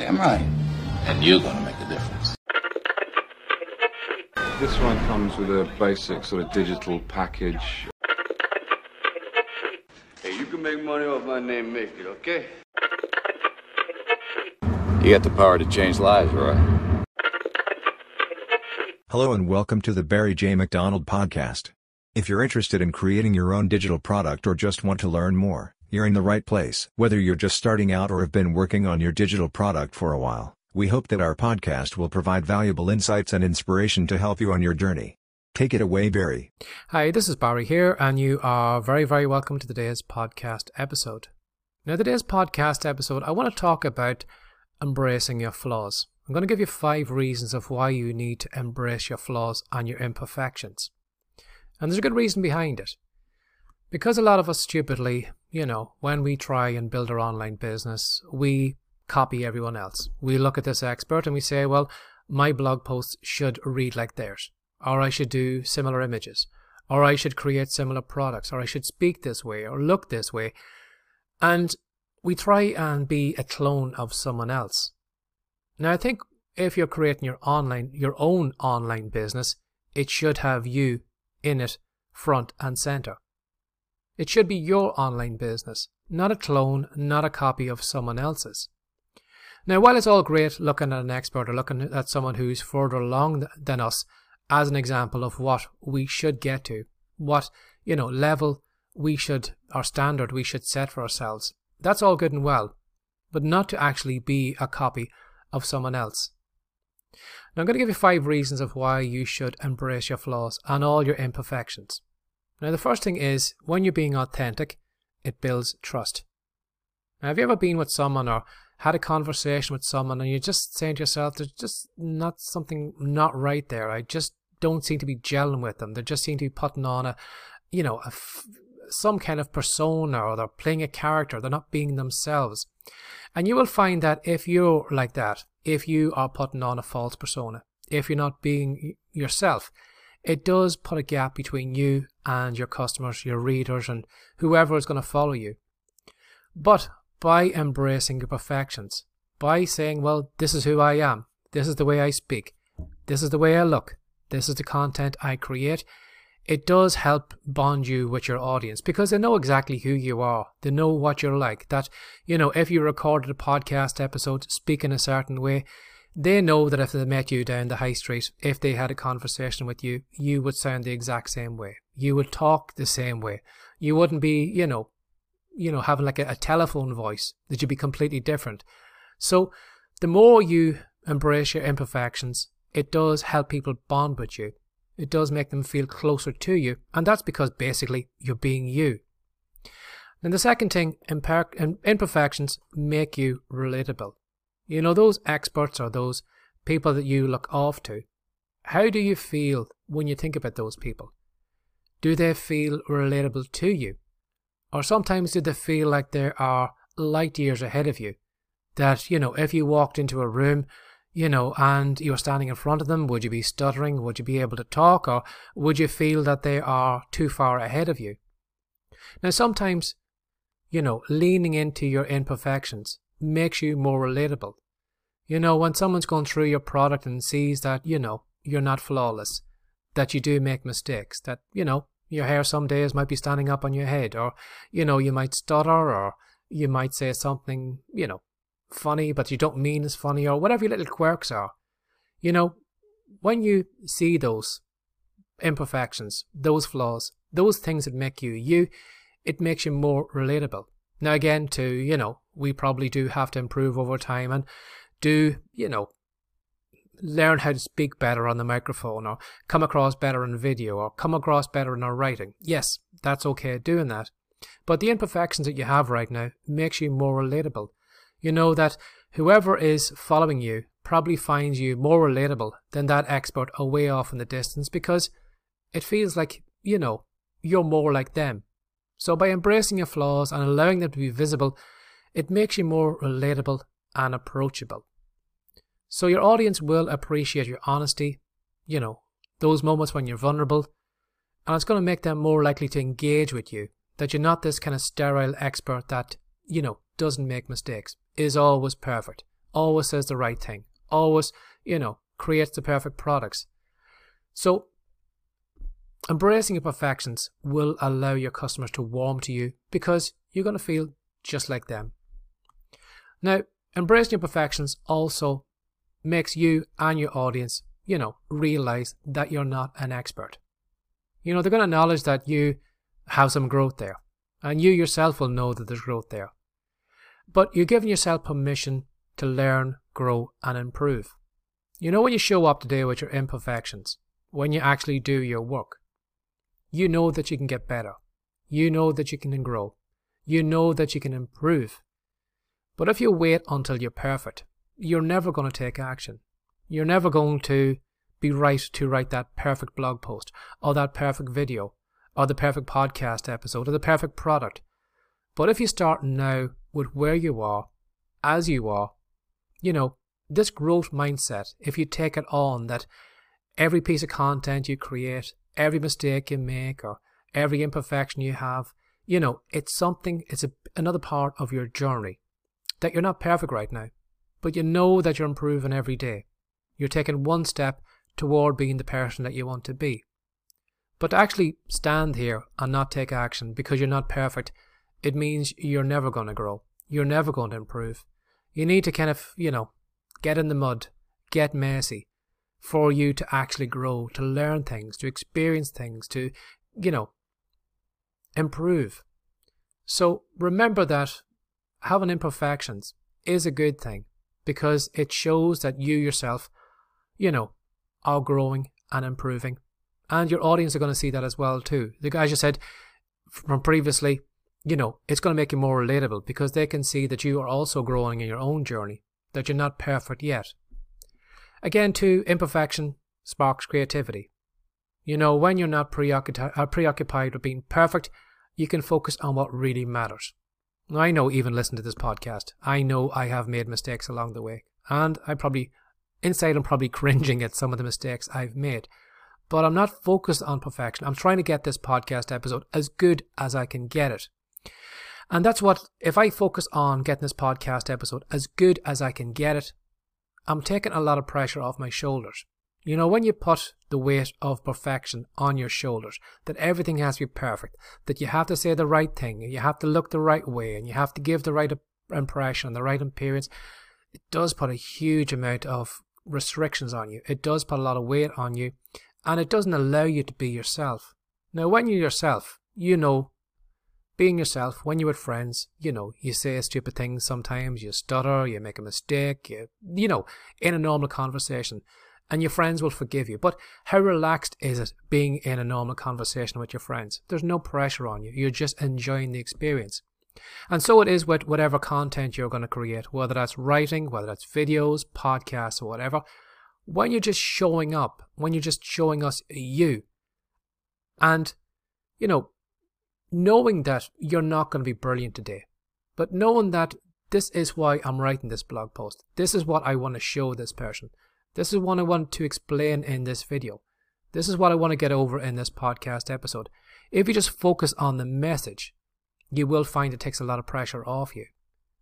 Damn right. And you're gonna make a difference. This one comes with a basic sort of digital package. Hey, you can make money off my name, make it, okay? You got the power to change lives, Roy. Hello and welcome to the Barry J. McDonald Podcast. If you're interested in creating your own digital product or just want to learn more, you're in the right place. Whether you're just starting out or have been working on your digital product for a while, we hope that our podcast will provide valuable insights and inspiration to help you on your journey. Take it away, Barry. Hi, this is Barry here, and you are very, very welcome to today's podcast episode. Now, today's podcast episode, I want to talk about embracing your flaws. I'm going to give you five reasons of why you need to embrace your flaws and your imperfections. And there's a good reason behind it. Because a lot of us stupidly, you know, when we try and build our online business, we copy everyone else. We look at this expert and we say, well, my blog posts should read like theirs, or I should do similar images, or I should create similar products, or I should speak this way, or look this way. And we try and be a clone of someone else. Now, I think if you're creating your online, your own online business, it should have you in it front and center. It should be your online business, not a clone, not a copy of someone else's. Now, while it's all great looking at an expert or looking at someone who's further along than us as an example of what we should get to, what, you know, level we should, our standard we should set for ourselves, that's all good and well, but not to actually be a copy of someone else. Now, I'm going to give you five reasons of why you should embrace your flaws and all your imperfections. Now, the first thing is when you're being authentic, it builds trust. Now, have you ever been with someone or had a conversation with someone and you're just saying to yourself, there's just not something not right there. I just don't seem to be gelling with them. They just seem to be putting on a, you know, a some kind of persona or they're playing a character. They're not being themselves. And you will find that if you're like that, if you are putting on a false persona, if you're not being yourself, it does put a gap between you and your customers, your readers, and whoever is going to follow you. But by embracing your perfections, by saying, well, this is who I am, this is the way I speak, this is the way I look, this is the content I create, it does help bond you with your audience because they know exactly who you are. They know what you're like. That, you know, if you recorded a podcast episode speak in a certain way, they know that if they met you down the high street, if they had a conversation with you, you would sound the exact same way. You would talk the same way. You wouldn't be, you know, you know, having like a, a telephone voice, that you'd be completely different. So the more you embrace your imperfections, it does help people bond with you it does make them feel closer to you, and that's because basically you're being you. And the second thing, imperfections make you relatable. You know, those experts or those people that you look off to, how do you feel when you think about those people? Do they feel relatable to you? Or sometimes do they feel like they are light years ahead of you? That, you know, if you walked into a room you know, and you're standing in front of them, would you be stuttering? Would you be able to talk? Or would you feel that they are too far ahead of you? Now, sometimes, you know, leaning into your imperfections makes you more relatable. You know, when someone's gone through your product and sees that, you know, you're not flawless, that you do make mistakes, that, you know, your hair some days might be standing up on your head, or, you know, you might stutter, or you might say something, you know, funny, but you don't mean as funny, or whatever your little quirks are. You know, when you see those imperfections, those flaws, those things that make you you, it makes you more relatable. Now, again, to, you know, we probably do have to improve over time and do, you know, learn how to speak better on the microphone or come across better in video or come across better in our writing. Yes, that's okay doing that. But the imperfections that you have right now makes you more relatable you know that whoever is following you probably finds you more relatable than that expert away off in the distance because it feels like, you know, you're more like them. So by embracing your flaws and allowing them to be visible, it makes you more relatable and approachable. So your audience will appreciate your honesty, you know, those moments when you're vulnerable, and it's going to make them more likely to engage with you, that you're not this kind of sterile expert that, you know, doesn't make mistakes, is always perfect, always says the right thing, always, you know, creates the perfect products. So, embracing imperfections will allow your customers to warm to you because you're going to feel just like them. Now, embracing your imperfections also makes you and your audience, you know, realize that you're not an expert. You know, they're going to acknowledge that you have some growth there, and you yourself will know that there's growth there. But you're giving yourself permission to learn, grow, and improve. You know, when you show up today with your imperfections, when you actually do your work, you know that you can get better. You know that you can grow. You know that you can improve. But if you wait until you're perfect, you're never going to take action. You're never going to be right to write that perfect blog post or that perfect video or the perfect podcast episode or the perfect product. But if you start now with where you are, as you are, you know, this growth mindset, if you take it on that every piece of content you create, every mistake you make, or every imperfection you have, you know, it's something, it's a, another part of your journey that you're not perfect right now, but you know that you're improving every day. You're taking one step toward being the person that you want to be. But to actually stand here and not take action because you're not perfect, it means you're never going to grow. You're never going to improve. You need to kind of, you know, get in the mud, get messy for you to actually grow, to learn things, to experience things, to, you know, improve. So remember that having imperfections is a good thing because it shows that you yourself, you know, are growing and improving. And your audience are going to see that as well too. The guys you said from previously, you know, it's going to make you more relatable because they can see that you are also growing in your own journey, that you're not perfect yet. Again, too, imperfection sparks creativity. You know, when you're not preoccupied, uh, preoccupied with being perfect, you can focus on what really matters. I know, even listen to this podcast, I know I have made mistakes along the way. And I probably, inside, I'm probably cringing at some of the mistakes I've made. But I'm not focused on perfection. I'm trying to get this podcast episode as good as I can get it. And that's what, if I focus on getting this podcast episode as good as I can get it, I'm taking a lot of pressure off my shoulders. You know, when you put the weight of perfection on your shoulders, that everything has to be perfect, that you have to say the right thing, you have to look the right way, and you have to give the right impression, and the right appearance, it does put a huge amount of restrictions on you. It does put a lot of weight on you, and it doesn't allow you to be yourself. Now, when you're yourself, you know being yourself when you're with friends, you know, you say stupid things sometimes, you stutter, you make a mistake, you, you know, in a normal conversation, and your friends will forgive you. But how relaxed is it being in a normal conversation with your friends? There's no pressure on you, you're just enjoying the experience. And so it is with whatever content you're going to create, whether that's writing, whether that's videos, podcasts, or whatever. When you're just showing up, when you're just showing us you, and, you know, knowing that you're not going to be brilliant today, but knowing that this is why I'm writing this blog post. This is what I want to show this person. This is what I want to explain in this video. This is what I want to get over in this podcast episode. If you just focus on the message, you will find it takes a lot of pressure off you.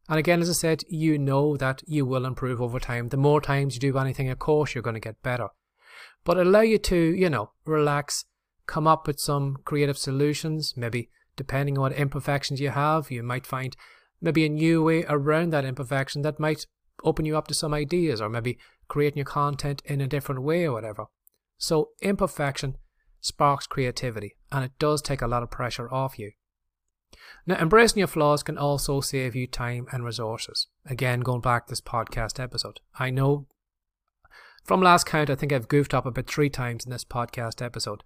And again, as I said, you know that you will improve over time. The more times you do anything, of course, you're going to get better. But allow you to, you know, relax, come up with some creative solutions, maybe depending on what imperfections you have, you might find maybe a new way around that imperfection that might open you up to some ideas or maybe creating your content in a different way or whatever. So imperfection sparks creativity and it does take a lot of pressure off you. Now, embracing your flaws can also save you time and resources. Again, going back to this podcast episode. I know from last count, I think I've goofed up a bit three times in this podcast episode.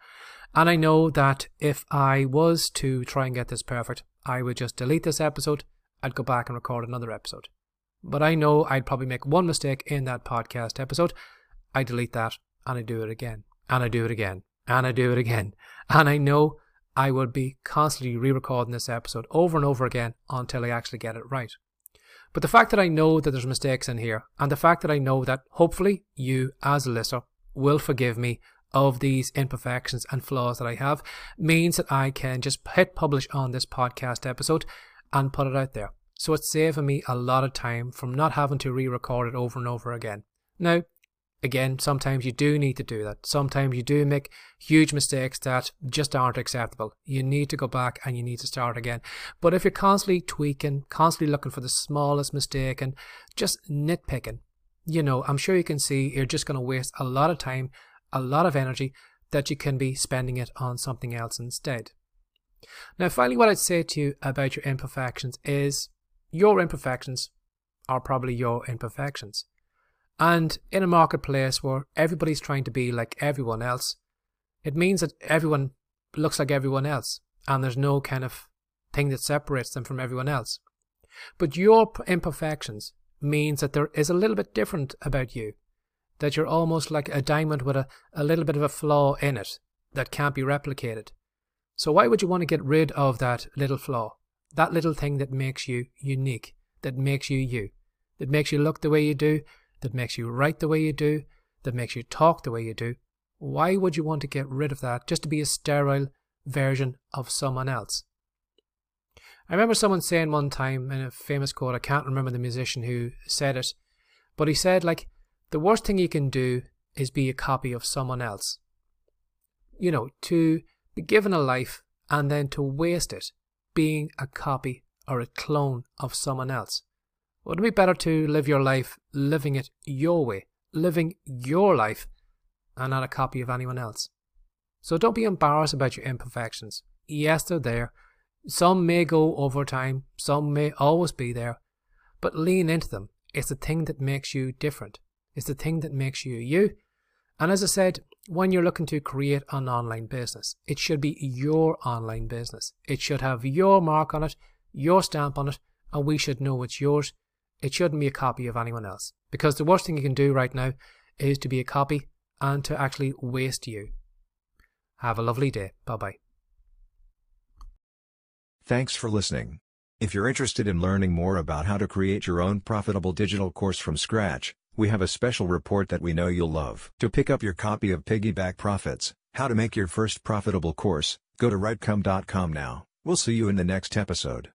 And I know that if I was to try and get this perfect, I would just delete this episode, I'd go back and record another episode. But I know I'd probably make one mistake in that podcast episode. I delete that and I do it again. And I do it again. And I do it again. And I know I would be constantly re recording this episode over and over again until I actually get it right. But the fact that I know that there's mistakes in here, and the fact that I know that hopefully you, as a listener, will forgive me of these imperfections and flaws that I have, means that I can just hit publish on this podcast episode and put it out there. So it's saving me a lot of time from not having to re record it over and over again. Now, again, sometimes you do need to do that. Sometimes you do make huge mistakes that just aren't acceptable. You need to go back and you need to start again. But if you're constantly tweaking, constantly looking for the smallest mistake and just nitpicking, you know, I'm sure you can see you're just going to waste a lot of time, a lot of energy that you can be spending it on something else instead. Now, finally, what I'd say to you about your imperfections is your imperfections are probably your imperfections. And in a marketplace where everybody's trying to be like everyone else, it means that everyone looks like everyone else and there's no kind of thing that separates them from everyone else. But your imperfections means that there is a little bit different about you, that you're almost like a diamond with a, a little bit of a flaw in it that can't be replicated. So why would you want to get rid of that little flaw? That little thing that makes you unique, that makes you you, that makes you look the way you do, that makes you write the way you do, that makes you talk the way you do, why would you want to get rid of that just to be a sterile version of someone else? I remember someone saying one time in a famous quote, I can't remember the musician who said it, but he said, like, the worst thing you can do is be a copy of someone else. You know, to be given a life and then to waste it being a copy or a clone of someone else. Wouldn't it be better to live your life living it your way, living your life, and not a copy of anyone else? So don't be embarrassed about your imperfections. Yes, they're there. Some may go over time, some may always be there, but lean into them. It's the thing that makes you different. It's the thing that makes you you. And as I said, when you're looking to create an online business, it should be your online business. It should have your mark on it, your stamp on it, and we should know it's yours it shouldn't be a copy of anyone else. Because the worst thing you can do right now is to be a copy and to actually waste you. Have a lovely day. Bye bye. Thanks for listening. If you're interested in learning more about how to create your own profitable digital course from scratch, we have a special report that we know you'll love. To pick up your copy of Piggyback Profits, How to Make Your First Profitable Course, go to writecome.com now. We'll see you in the next episode.